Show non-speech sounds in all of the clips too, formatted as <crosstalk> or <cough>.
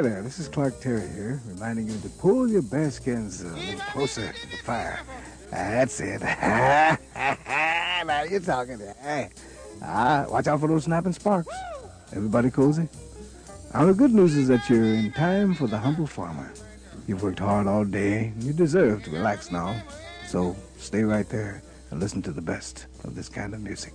Hi there, this is Clark Terry here, reminding you to pull your bearskins a little closer to the fire. That's it. <laughs> now you're talking. Hey. Ah, watch out for those snapping sparks. Everybody cozy? Now the good news is that you're in time for the humble farmer. You've worked hard all day, and you deserve to relax now. So stay right there and listen to the best of this kind of music.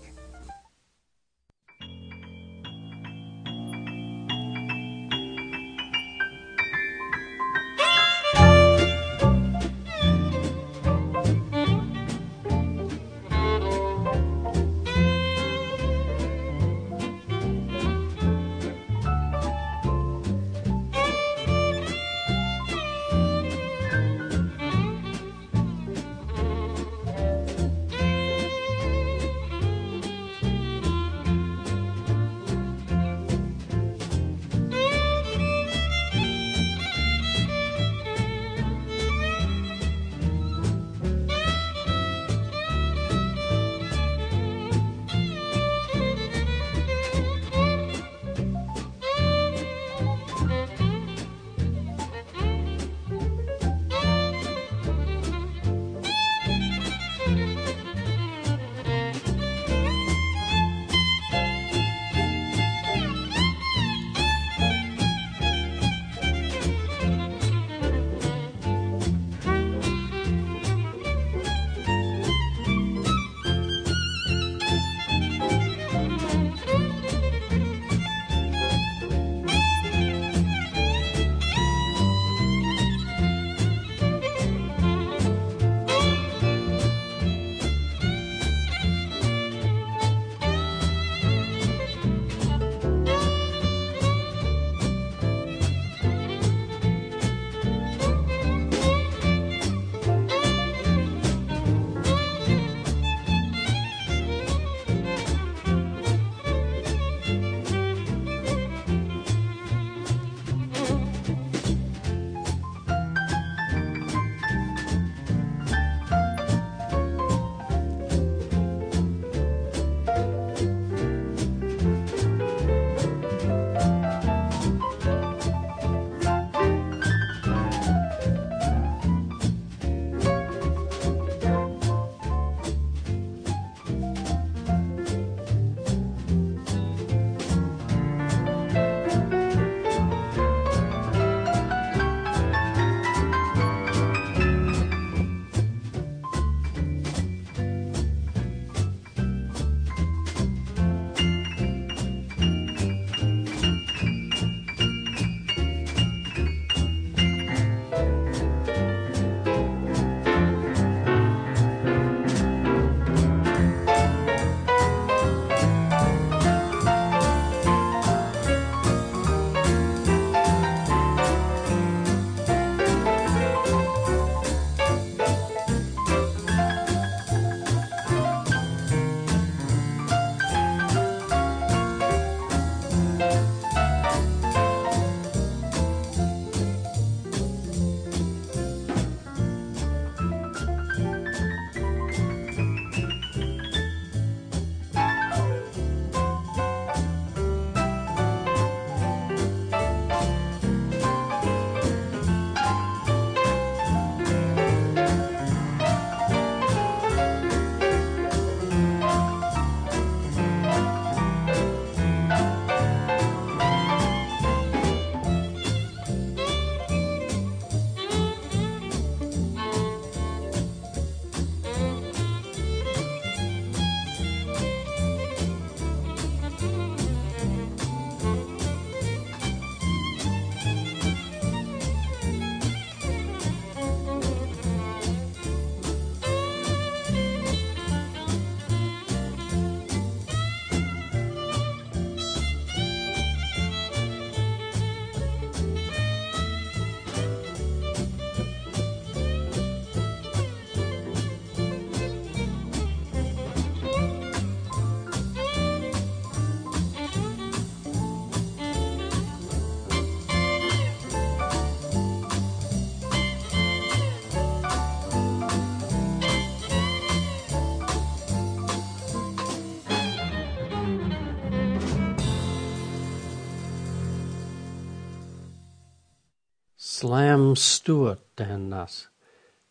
Slam Stewart and uh,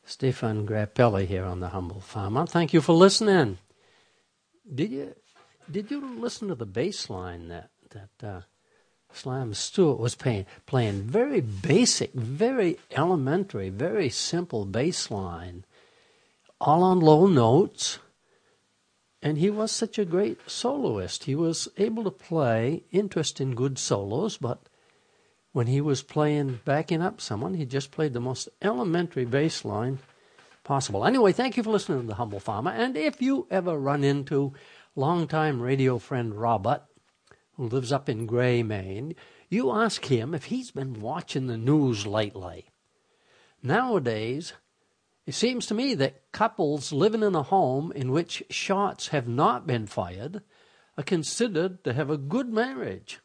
Stéphane Grappelli here on the Humble Farmer. Thank you for listening. Did you did you listen to the bass line that that uh, Slam Stewart was playing? Playing very basic, very elementary, very simple bass line, all on low notes. And he was such a great soloist. He was able to play interesting, good solos, but when he was playing backing up someone, he just played the most elementary bass line possible. Anyway, thank you for listening to The Humble Farmer. And if you ever run into longtime radio friend Robert, who lives up in Gray, Maine, you ask him if he's been watching the news lately. Nowadays, it seems to me that couples living in a home in which shots have not been fired are considered to have a good marriage.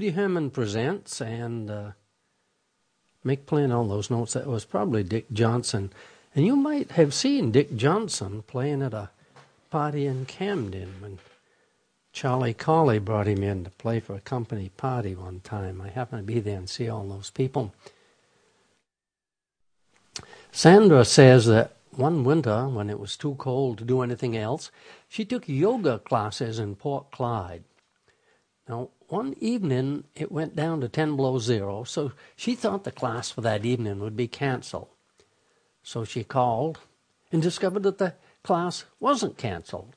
Woody Herman presents, and uh, make playing all those notes. That was probably Dick Johnson. And you might have seen Dick Johnson playing at a party in Camden when Charlie Colley brought him in to play for a company party one time. I happened to be there and see all those people. Sandra says that one winter, when it was too cold to do anything else, she took yoga classes in Port Clyde. Now, one evening it went down to 10 below zero, so she thought the class for that evening would be canceled. So she called and discovered that the class wasn't canceled.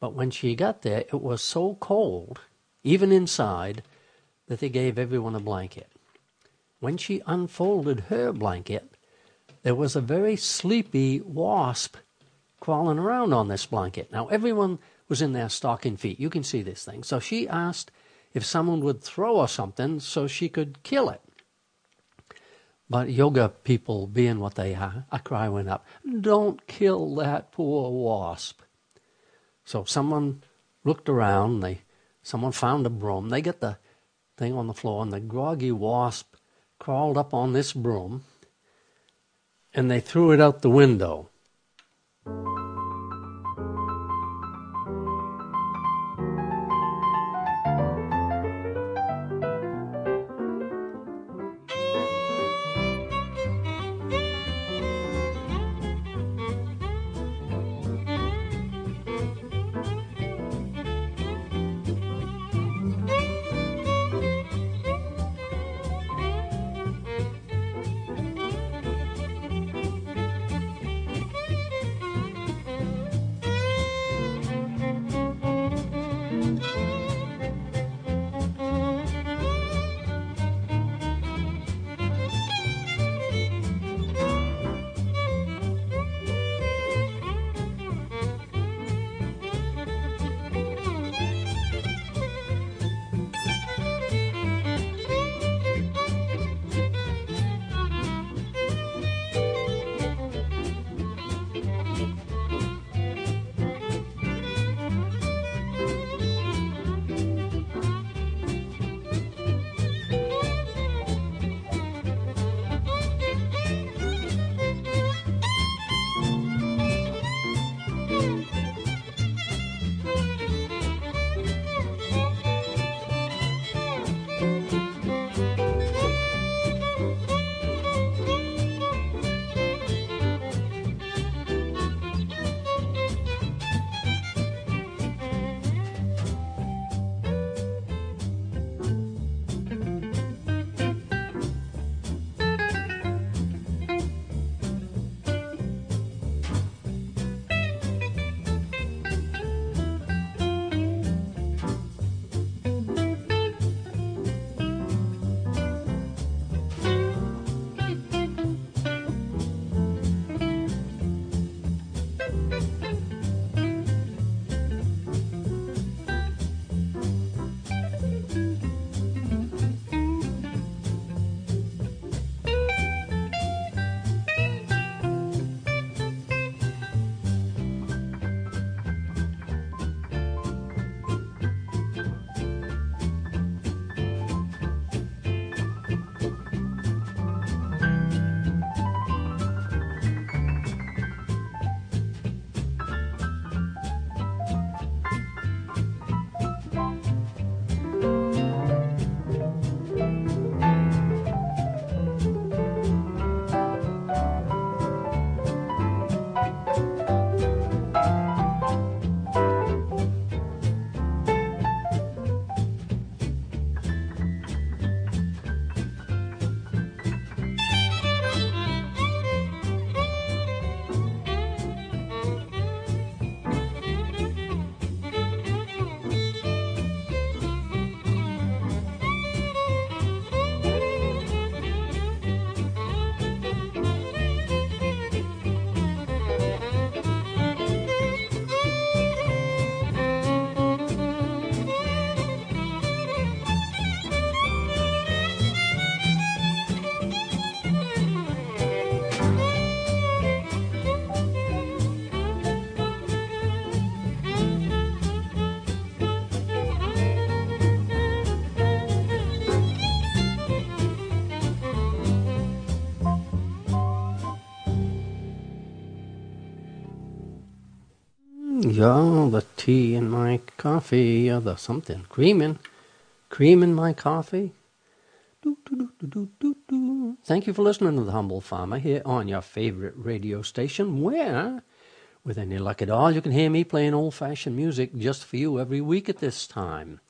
But when she got there, it was so cold, even inside, that they gave everyone a blanket. When she unfolded her blanket, there was a very sleepy wasp crawling around on this blanket. Now, everyone was in their stocking feet. You can see this thing. So she asked if someone would throw her something so she could kill it. But yoga people, being what they are, a cry went up, Don't kill that poor wasp. So someone looked around, they someone found a broom, they get the thing on the floor, and the groggy wasp crawled up on this broom, and they threw it out the window. Yeah, oh, the tea in my coffee, or the something. Cream in, cream in my coffee. Do, do, do, Thank you for listening to The Humble Farmer here on your favorite radio station, where, with any luck at all, you can hear me playing old fashioned music just for you every week at this time.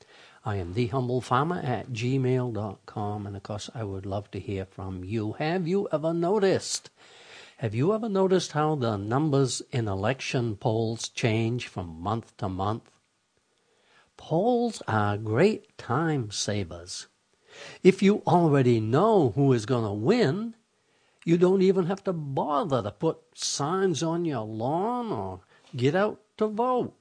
I am The Humble Farmer at gmail.com, and of course, I would love to hear from you. Have you ever noticed? Have you ever noticed how the numbers in election polls change from month to month? Polls are great time savers. If you already know who is going to win, you don't even have to bother to put signs on your lawn or get out to vote.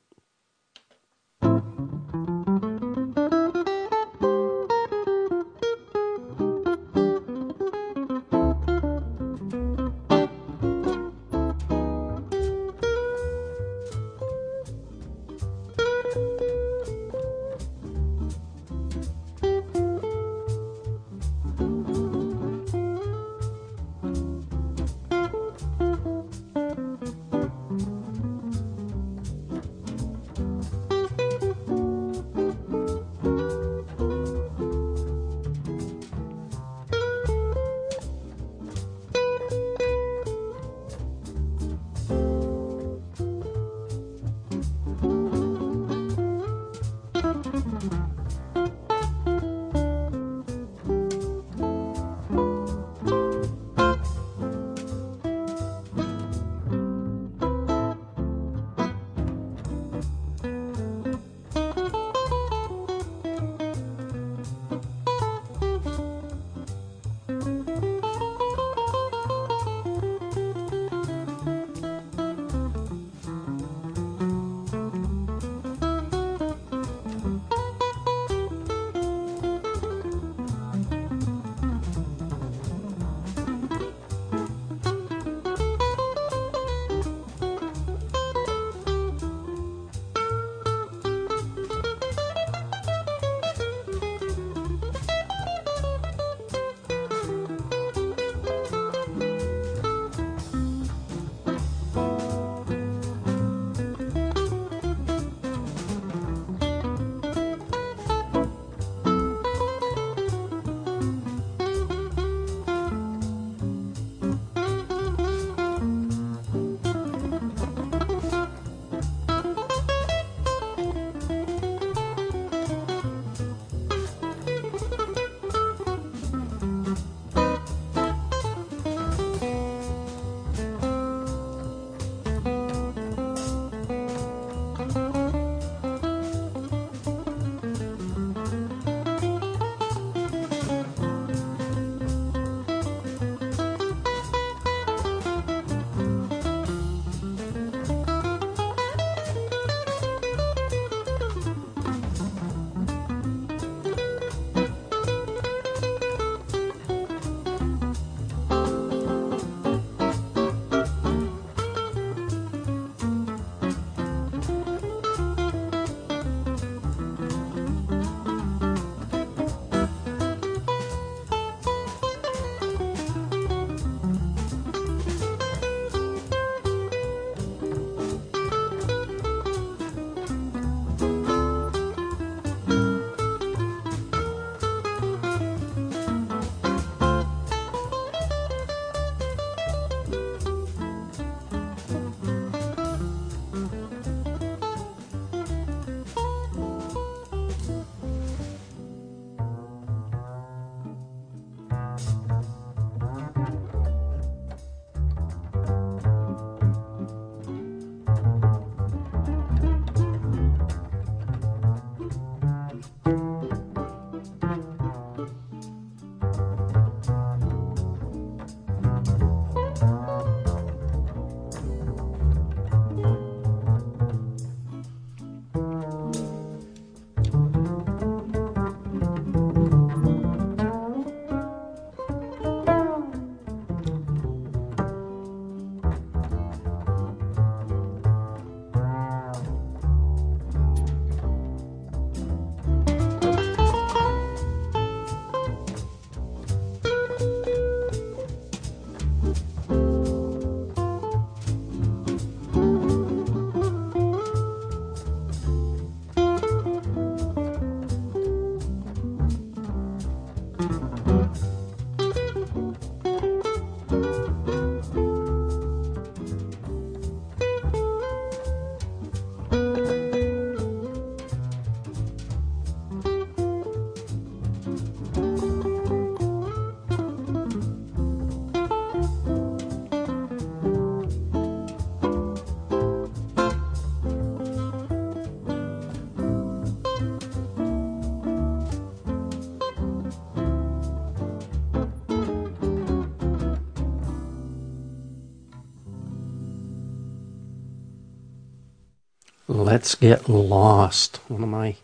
Let's Get Lost. One of my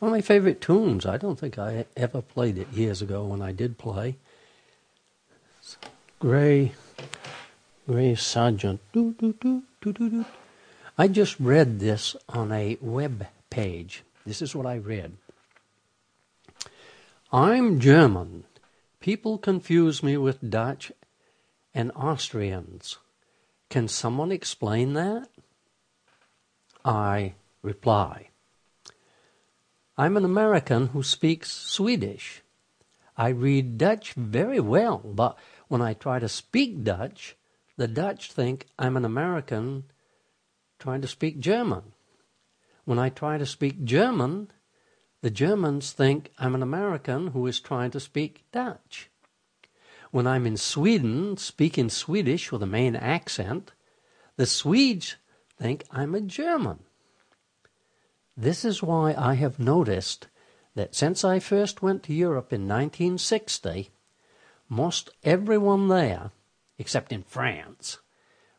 one of my favorite tunes. I don't think I ever played it years ago when I did play. Gray Gray Sargent. Do, do, do, do, do, do. I just read this on a web page. This is what I read. I'm German. People confuse me with Dutch and Austrians. Can someone explain that? I reply. I'm an American who speaks Swedish. I read Dutch very well, but when I try to speak Dutch, the Dutch think I'm an American trying to speak German. When I try to speak German, the Germans think I'm an American who is trying to speak Dutch. When I'm in Sweden, speaking Swedish with a Maine accent, the Swedes think I'm a German. This is why I have noticed that since I first went to Europe in 1960, most everyone there, except in France,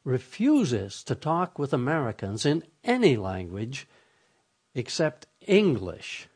refuses to talk with Americans in any language except English.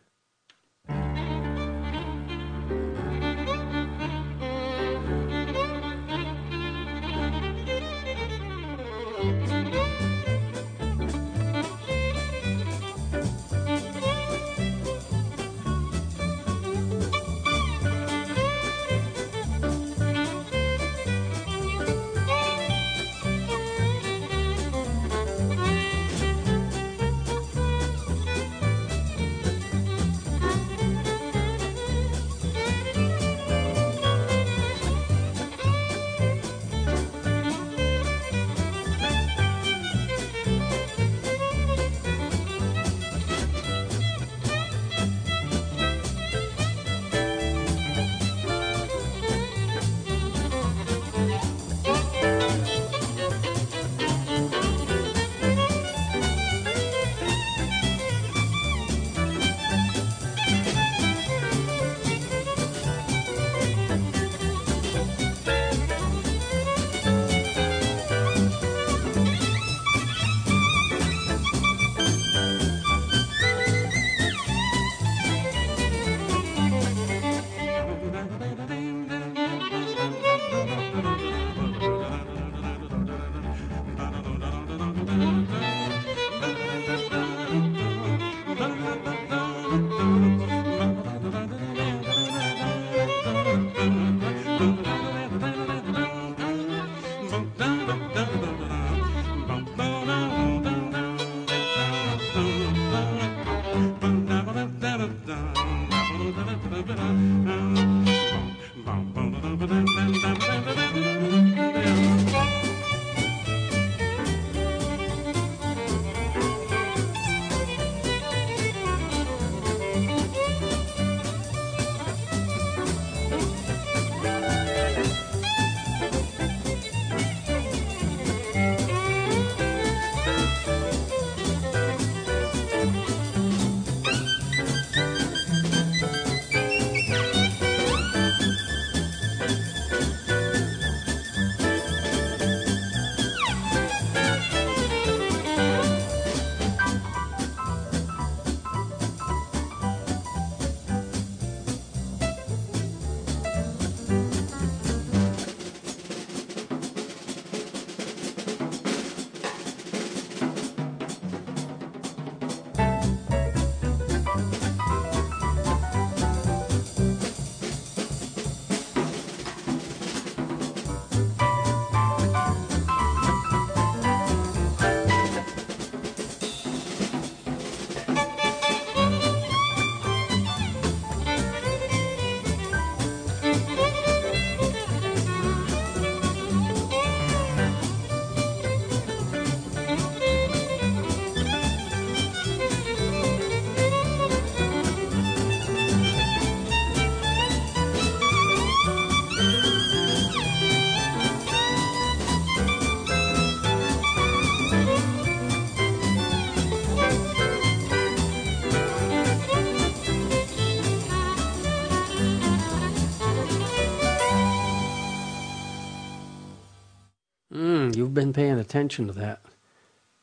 Been paying attention to that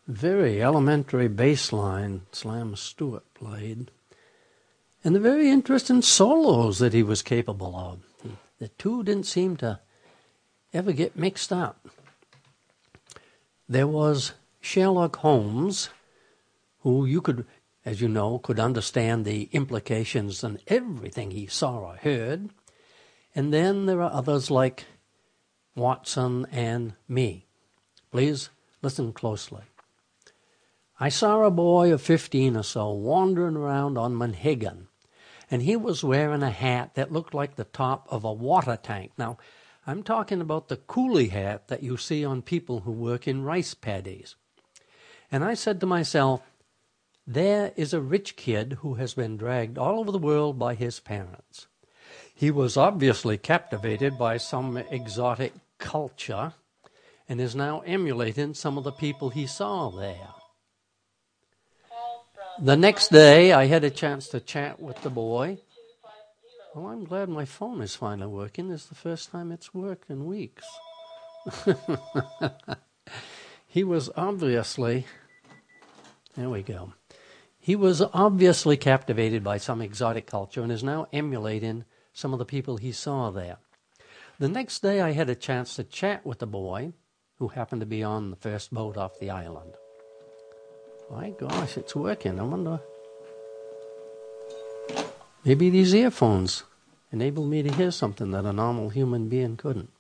very elementary bass line Slam Stewart played, and the very interesting solos that he was capable of. The two didn't seem to ever get mixed up. There was Sherlock Holmes, who you could, as you know, could understand the implications and everything he saw or heard. And then there are others like Watson and me. Please listen closely. I saw a boy of 15 or so wandering around on Monhegan, and he was wearing a hat that looked like the top of a water tank. Now, I'm talking about the coolie hat that you see on people who work in rice paddies. And I said to myself, there is a rich kid who has been dragged all over the world by his parents. He was obviously captivated by some exotic culture and is now emulating some of the people he saw there. The next day, I had a chance to chat with the boy. Well, I'm glad my phone is finally working. It's the first time it's worked in weeks. <laughs> he was obviously, there we go. He was obviously captivated by some exotic culture and is now emulating some of the people he saw there. The next day, I had a chance to chat with the boy who happened to be on the first boat off the island. My gosh, it's working. I wonder. Maybe these earphones enable me to hear something that a normal human being couldn't.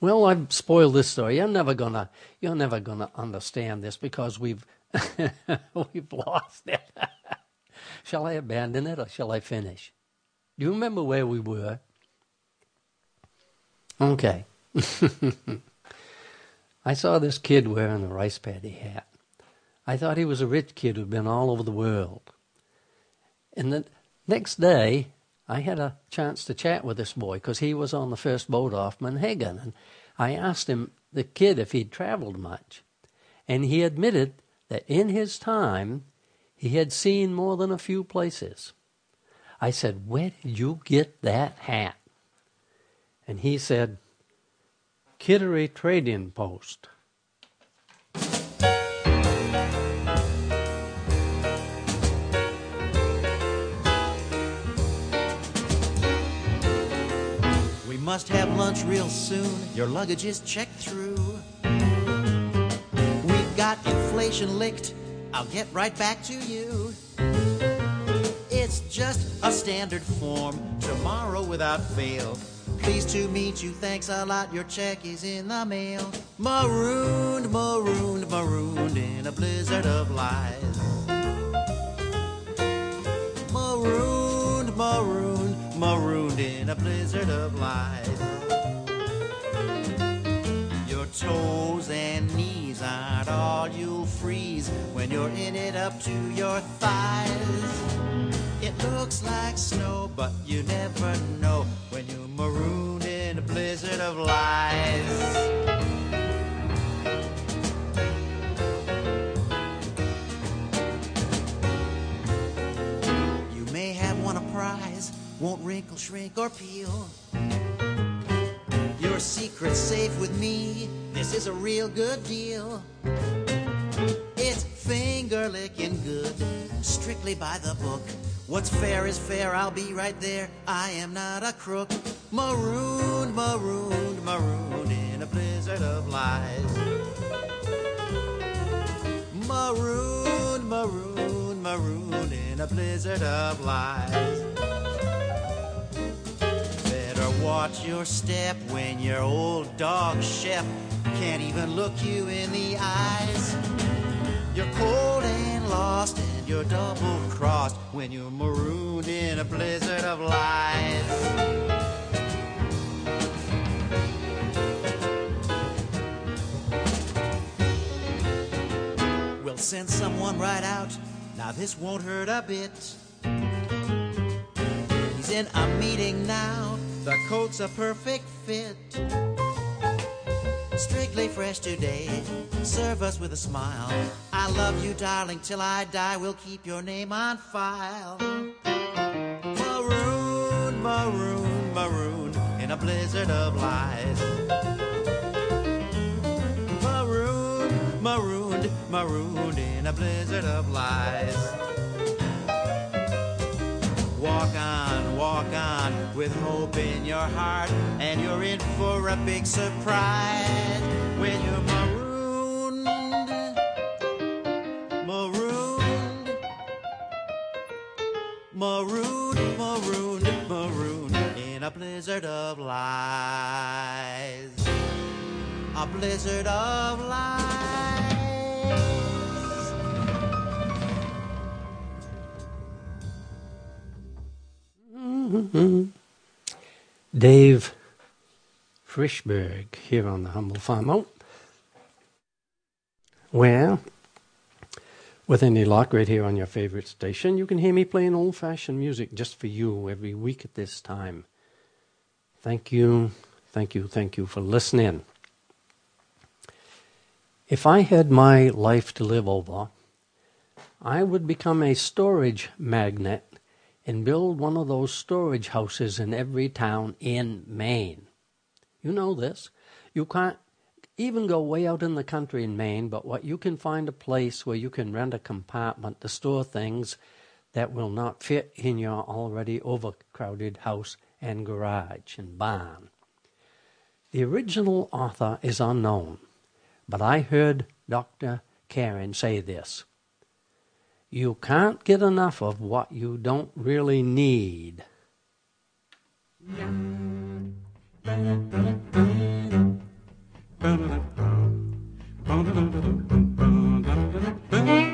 Well, I've spoiled this story. You're never gonna, you're never gonna understand this because we've, <laughs> we've lost it. <laughs> shall I abandon it or shall I finish? Do you remember where we were? Okay. <laughs> I saw this kid wearing a rice paddy hat. I thought he was a rich kid who'd been all over the world. And the next day, I had a chance to chat with this boy because he was on the first boat off Monhegan. And I asked him, the kid, if he'd traveled much. And he admitted that in his time, he had seen more than a few places. I said, Where did you get that hat? And he said, Kittery Trading Post. We must have lunch real soon. Your luggage is checked through. We've got inflation licked. I'll get right back to you. It's just a standard form. Tomorrow without fail. Pleased to meet you. Thanks a lot. Your check is in the mail. Marooned, marooned, marooned in a blizzard of lies. Marooned, marooned marooned in a blizzard of lies. Your toes and knees aren't all you'll freeze when you're in it up to your thighs. It looks like snow, but you never know when you're marooned in a blizzard of lies. You may have won a prize, won't wrinkle, shrink, or peel. Your secret's safe with me. This is a real good deal. It's finger licking good, strictly by the book. What's fair is fair, I'll be right there. I am not a crook. Marooned, marooned, marooned in a blizzard of lies. Marooned, marooned, marooned in a blizzard of lies Better watch your step when your old dog Shep can't even look you in the eyes. You're cold and lost and you're double crossed when you're marooned in a blizzard of lies. We'll send someone right out. Now this won't hurt a bit. He's in a meeting now the coat's a perfect fit. Strictly fresh today, serve us with a smile. I love you, darling, till I die. We'll keep your name on file. Maroon, maroon, maroon, in a blizzard of lies. Maroon, marooned, marooned in a blizzard of lies. Walk on, walk on with hope in your heart, and you're in for a big surprise when you're marooned, marooned, marooned, marooned, marooned in a blizzard of lies. A blizzard of lies. Dave Frishberg here on the Humble Farm oh. Out. Where, with any luck, right here on your favorite station, you can hear me playing old fashioned music just for you every week at this time. Thank you, thank you, thank you for listening. If I had my life to live over, I would become a storage magnet and build one of those storage houses in every town in Maine. You know this. You can't even go way out in the country in Maine, but what you can find a place where you can rent a compartment to store things that will not fit in your already overcrowded house and garage and barn. The original author is unknown, but I heard Dr. Karen say this you can't get enough of what you don't really need. Yeah.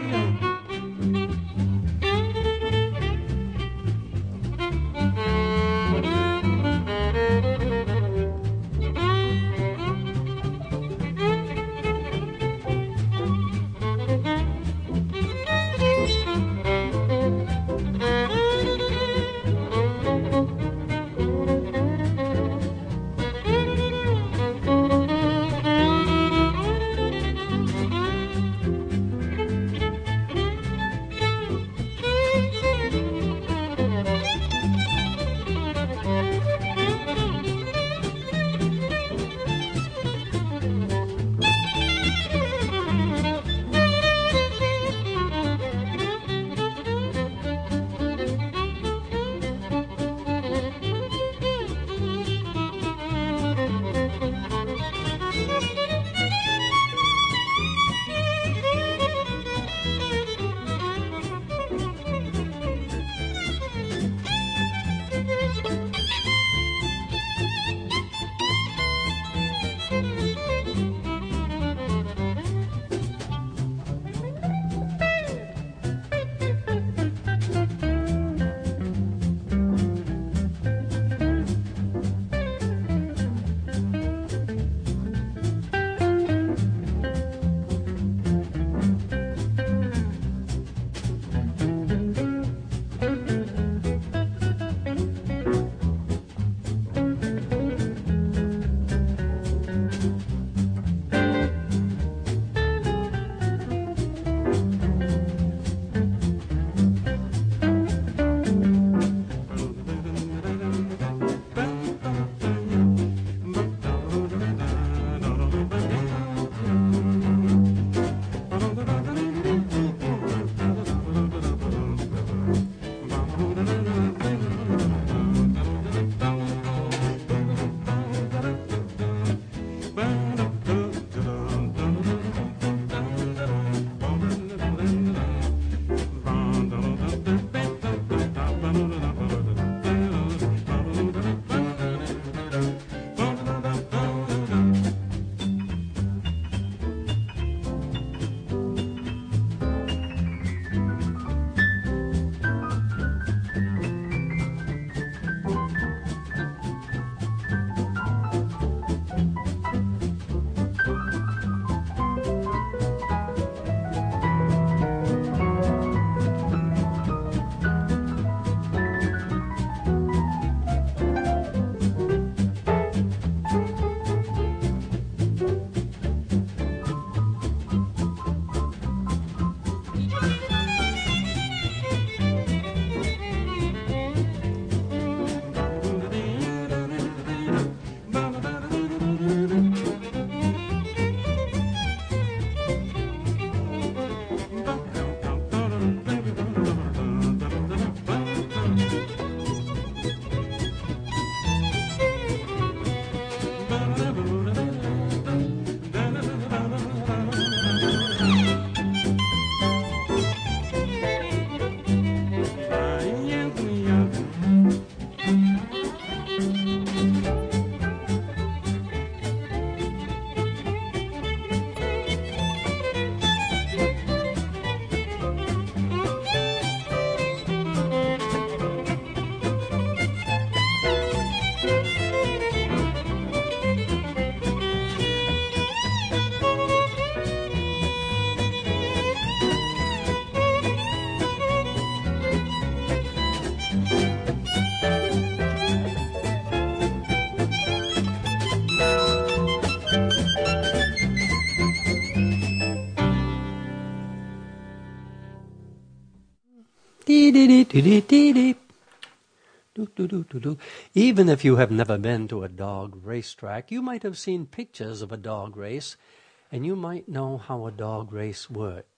Even if you have never been to a dog racetrack, you might have seen pictures of a dog race, and you might know how a dog race works.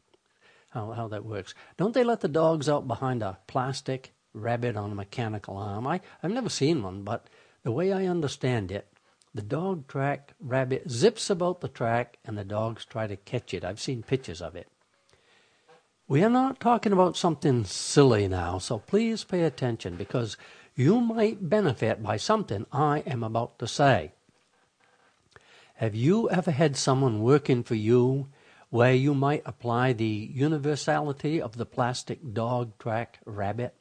How, how that works. Don't they let the dogs out behind a plastic rabbit on a mechanical arm? I, I've never seen one, but the way I understand it, the dog track rabbit zips about the track and the dogs try to catch it. I've seen pictures of it. We are not talking about something silly now, so please pay attention because you might benefit by something I am about to say. Have you ever had someone working for you where you might apply the universality of the plastic dog track rabbit?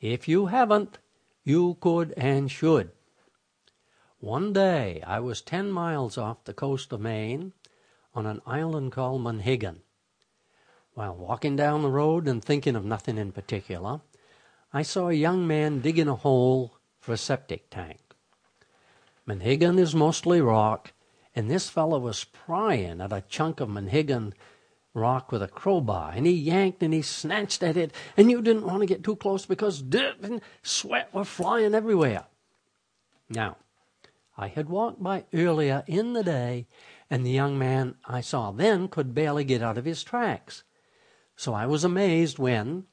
If you haven't, you could and should. One day I was 10 miles off the coast of Maine on an island called Monhegan. While walking down the road and thinking of nothing in particular, I saw a young man digging a hole for a septic tank. Monhegan is mostly rock, and this fellow was prying at a chunk of Monhegan rock with a crowbar, and he yanked and he snatched at it, and you didn't want to get too close because dirt and sweat were flying everywhere. Now, I had walked by earlier in the day, and the young man I saw then could barely get out of his tracks. So I was amazed when,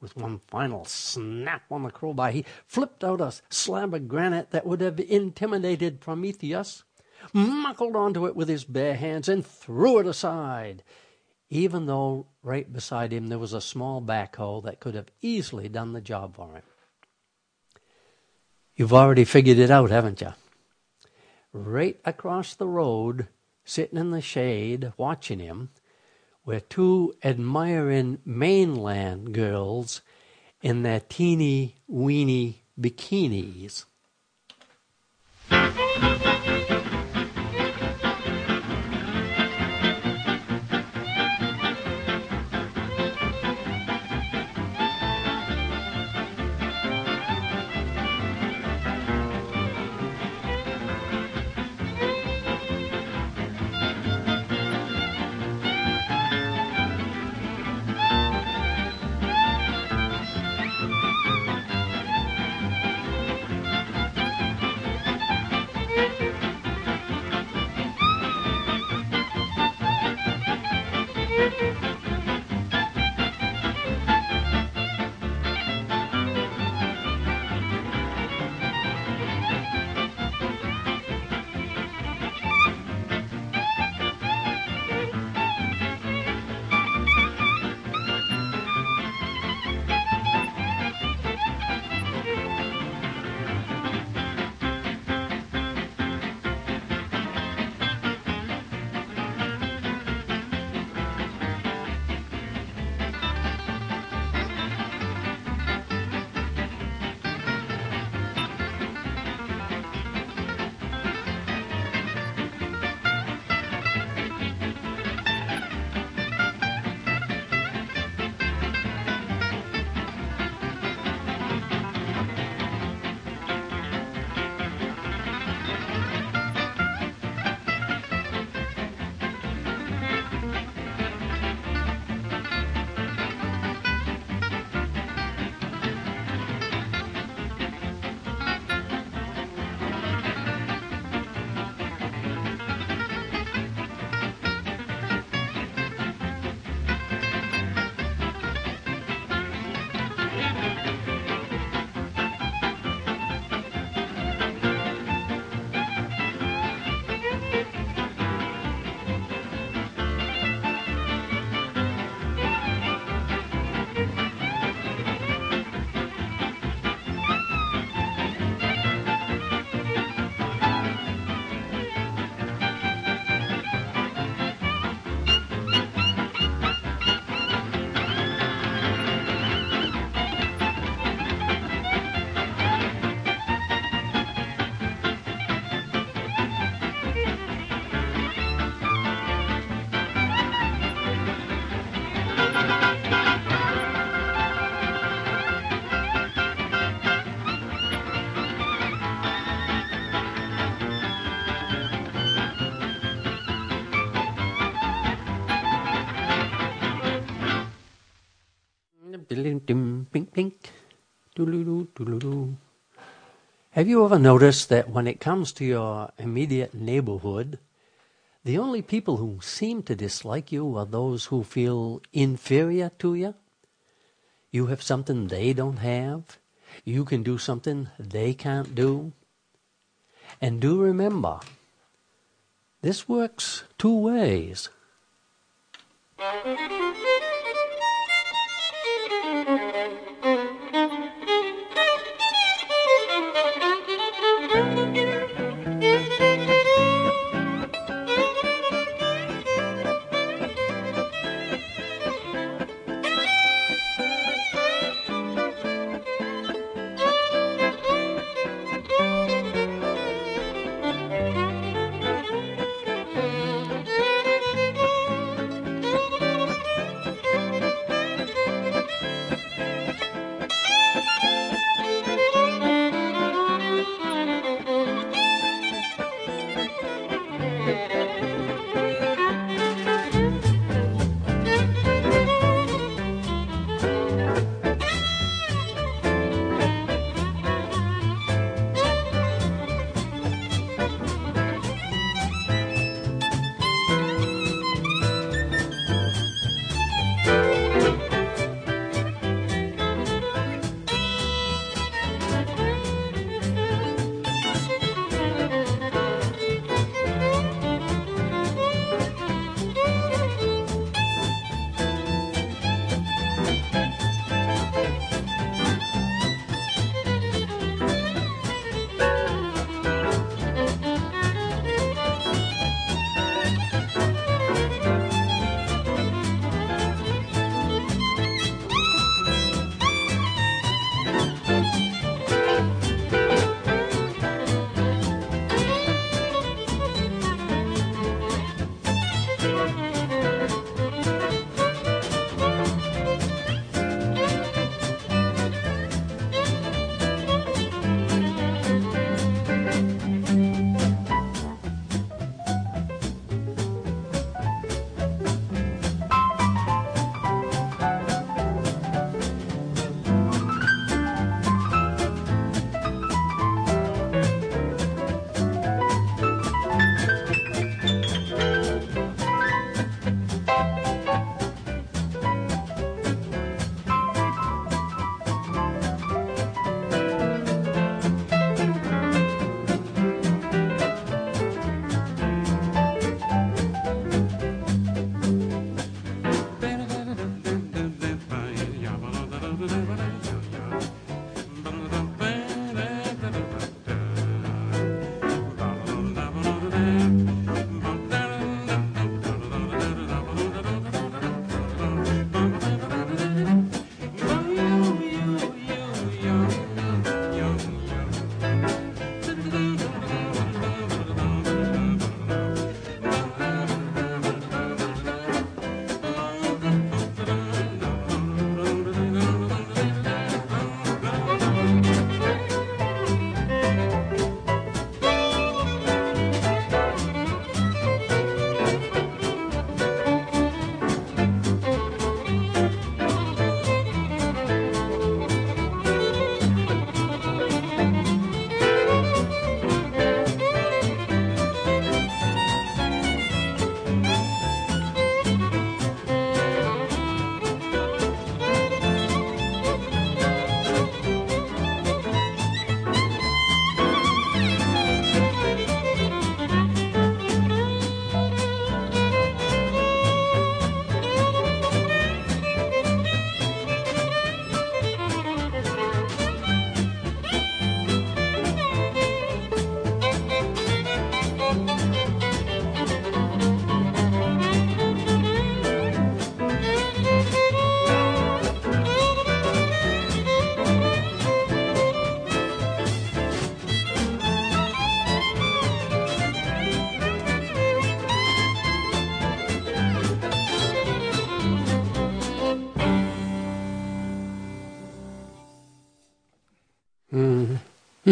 with one final snap on the crowbar, he flipped out a slab of granite that would have intimidated Prometheus, muckled onto it with his bare hands, and threw it aside, even though right beside him there was a small backhoe that could have easily done the job for him. You've already figured it out, haven't you? Right across the road, sitting in the shade, watching him, were two admiring mainland girls in their teeny weeny bikinis. Have you ever noticed that when it comes to your immediate neighborhood, the only people who seem to dislike you are those who feel inferior to you? You have something they don't have. You can do something they can't do. And do remember, this works two ways.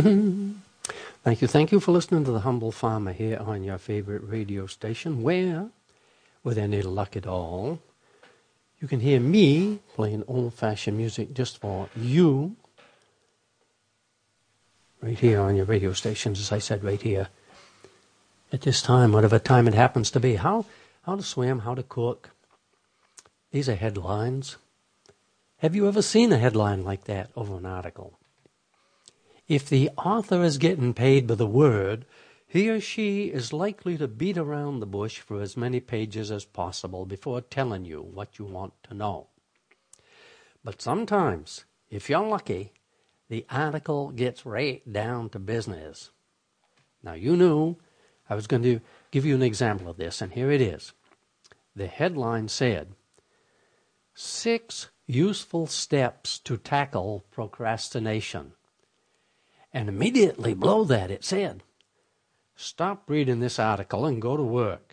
<laughs> Thank you. Thank you for listening to The Humble Farmer here on your favorite radio station, where, with any luck at all, You can hear me playing old fashioned music just for you, right here on your radio stations, as I said, right here at this time, whatever time it happens to be. How, how to swim, how to cook. These are headlines. Have you ever seen a headline like that over an article? If the author is getting paid by the word, he or she is likely to beat around the bush for as many pages as possible before telling you what you want to know. But sometimes, if you're lucky, the article gets right down to business. Now, you knew I was going to give you an example of this, and here it is. The headline said, Six useful steps to tackle procrastination. And immediately below that it said, Stop reading this article and go to work.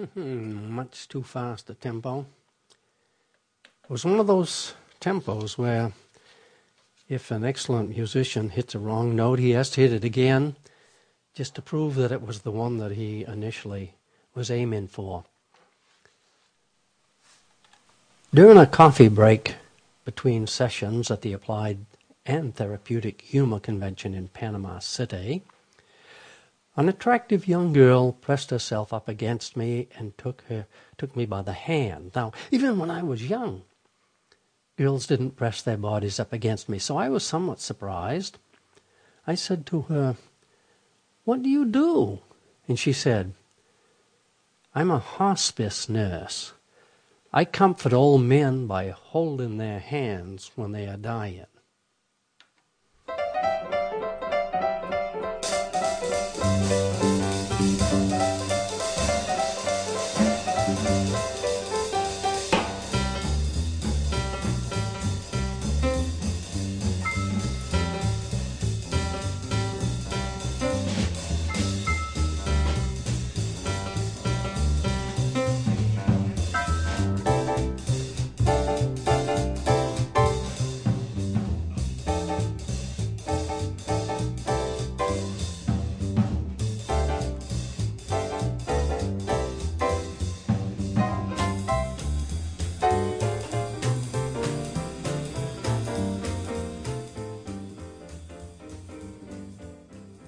Hmm, much too fast a tempo. It was one of those tempos where if an excellent musician hits a wrong note, he has to hit it again just to prove that it was the one that he initially was aiming for. During a coffee break between sessions at the Applied and Therapeutic Humor Convention in Panama City, an attractive young girl pressed herself up against me and took her took me by the hand. Now, even when I was young, girls didn't press their bodies up against me, so I was somewhat surprised. I said to her, What do you do? And she said, I'm a hospice nurse. I comfort old men by holding their hands when they are dying.